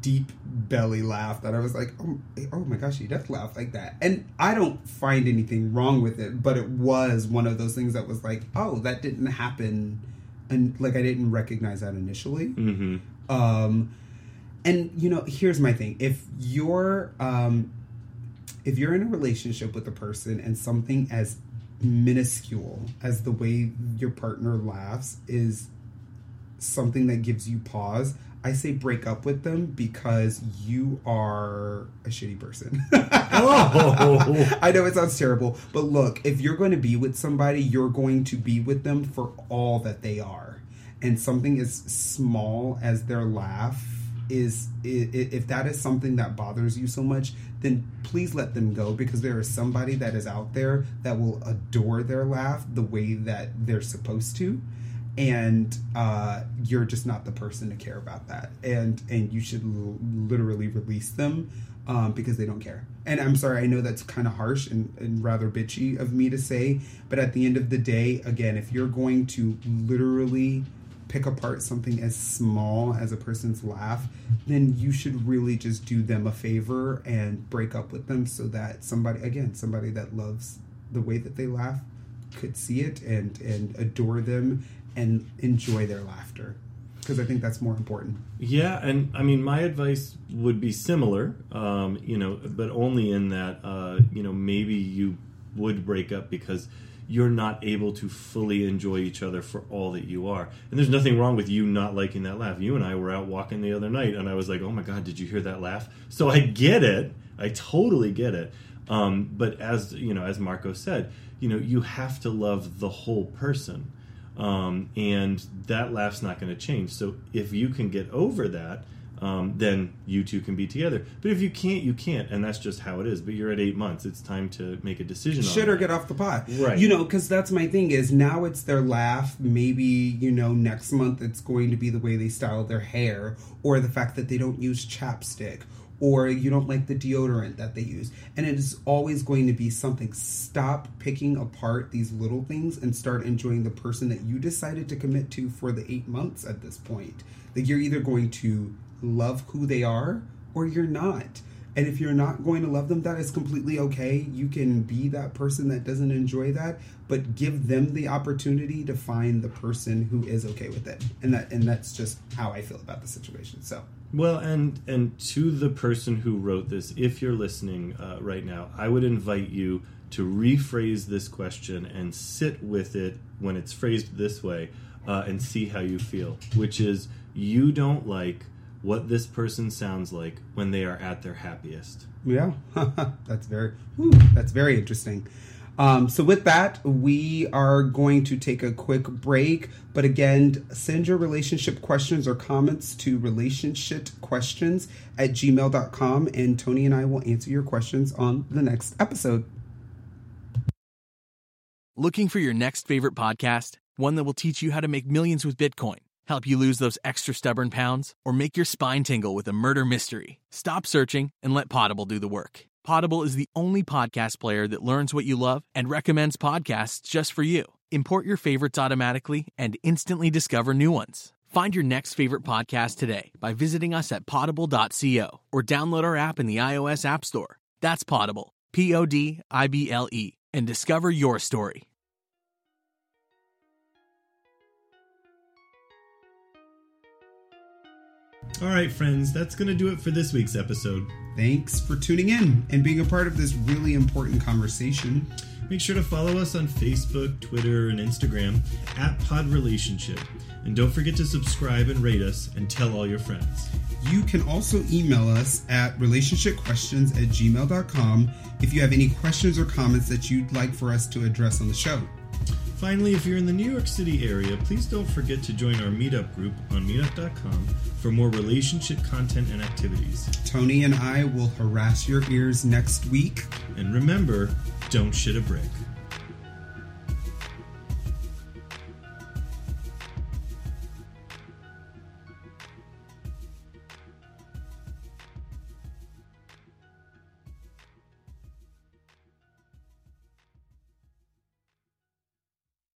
deep belly laugh that I was like, oh, oh my gosh, he does laugh like that, and I don't find anything wrong with it, but it was one of those things that was like, oh, that didn't happen, and like I didn't recognize that initially. hmm Um, and you know, here's my thing: if you're um, if you're in a relationship with a person and something as minuscule as the way your partner laughs is something that gives you pause, I say break up with them because you are a shitty person. Oh. [laughs] I know it sounds terrible, but look, if you're going to be with somebody, you're going to be with them for all that they are. And something as small as their laugh is, if that is something that bothers you so much, then please let them go because there is somebody that is out there that will adore their laugh the way that they're supposed to and uh, you're just not the person to care about that. And and you should l- literally release them um, because they don't care. And i'm sorry i know that's kind of harsh and, and rather bitchy of me to say but at the end of the day again if you're going to literally pick apart something as small as a person's laugh then you should really just do them a favor and break up with them so that somebody again somebody that loves the way that they laugh could see it and and adore them and enjoy their laughter because I think that's more important. Yeah, and I mean, my advice would be similar, um, you know, but only in that, uh, you know, maybe you would break up because you're not able to fully enjoy each other for all that you are. And there's nothing wrong with you not liking that laugh. You and I were out walking the other night, and I was like, oh my God, did you hear that laugh? So I get it. I totally get it. Um, but as, you know, as Marko said, you know, you have to love the whole person um, and that laugh's not going to change. So if you can get over that, um, then you two can be together. But if you can't, you can't, and that's just how it is. But you're at eight months; it's time to make a decision. Shit on or get off the pot, Right. You know, because that's my thing. Is now it's their laugh. Maybe you know next month it's going to be the way they style their hair, or the fact that they don't use chapstick, or you don't like the deodorant that they use, and it is always going to be something. Stop picking apart these little things and start enjoying the person that you decided to commit to for the eight months at this point. Like you're either going to love who they are or you're not. And if you're not going to love them, that is completely okay. You can be that person that doesn't enjoy that, but give them the opportunity to find the person who is okay with it. And that and that's just how I feel about the situation. So Well, and and to the person who wrote this, if you're listening uh, right now, I would invite you to rephrase this question and sit with it when it's phrased this way uh, and see how you feel, which is you don't like what this person sounds like when they are at their happiest. Yeah, [laughs] that's very whew, that's very interesting. Um, so with that, we are going to take a quick break. But again, send your relationship questions or comments to relationship questions at gmail.com and Tony and I will answer your questions on the next episode. Looking for your next favorite podcast? One that will teach you how to make millions with Bitcoin, help you lose those extra stubborn pounds, or make your spine tingle with a murder mystery? Stop searching and let Podible do the work. Podible is the only podcast player that learns what you love and recommends podcasts just for you. Import your favorites automatically and instantly discover new ones. Find your next favorite podcast today by visiting us at podible.co or download our app in the iOS App Store. That's Podible, P O D I B L E, and discover your story. All right, friends, that's going to do it for this week's episode. Thanks for tuning in and being a part of this really important conversation. Make sure to follow us on Facebook, Twitter, and Instagram at Pod Relationship. And don't forget to subscribe and rate us and tell all your friends. You can also email us at relationshipquestions at gmail.com if you have any questions or comments that you'd like for us to address on the show. Finally, if you're in the New York City area, please don't forget to join our meetup group on meetup.com for more relationship content and activities. Tony and I will harass your ears next week. And remember, don't shit a brick.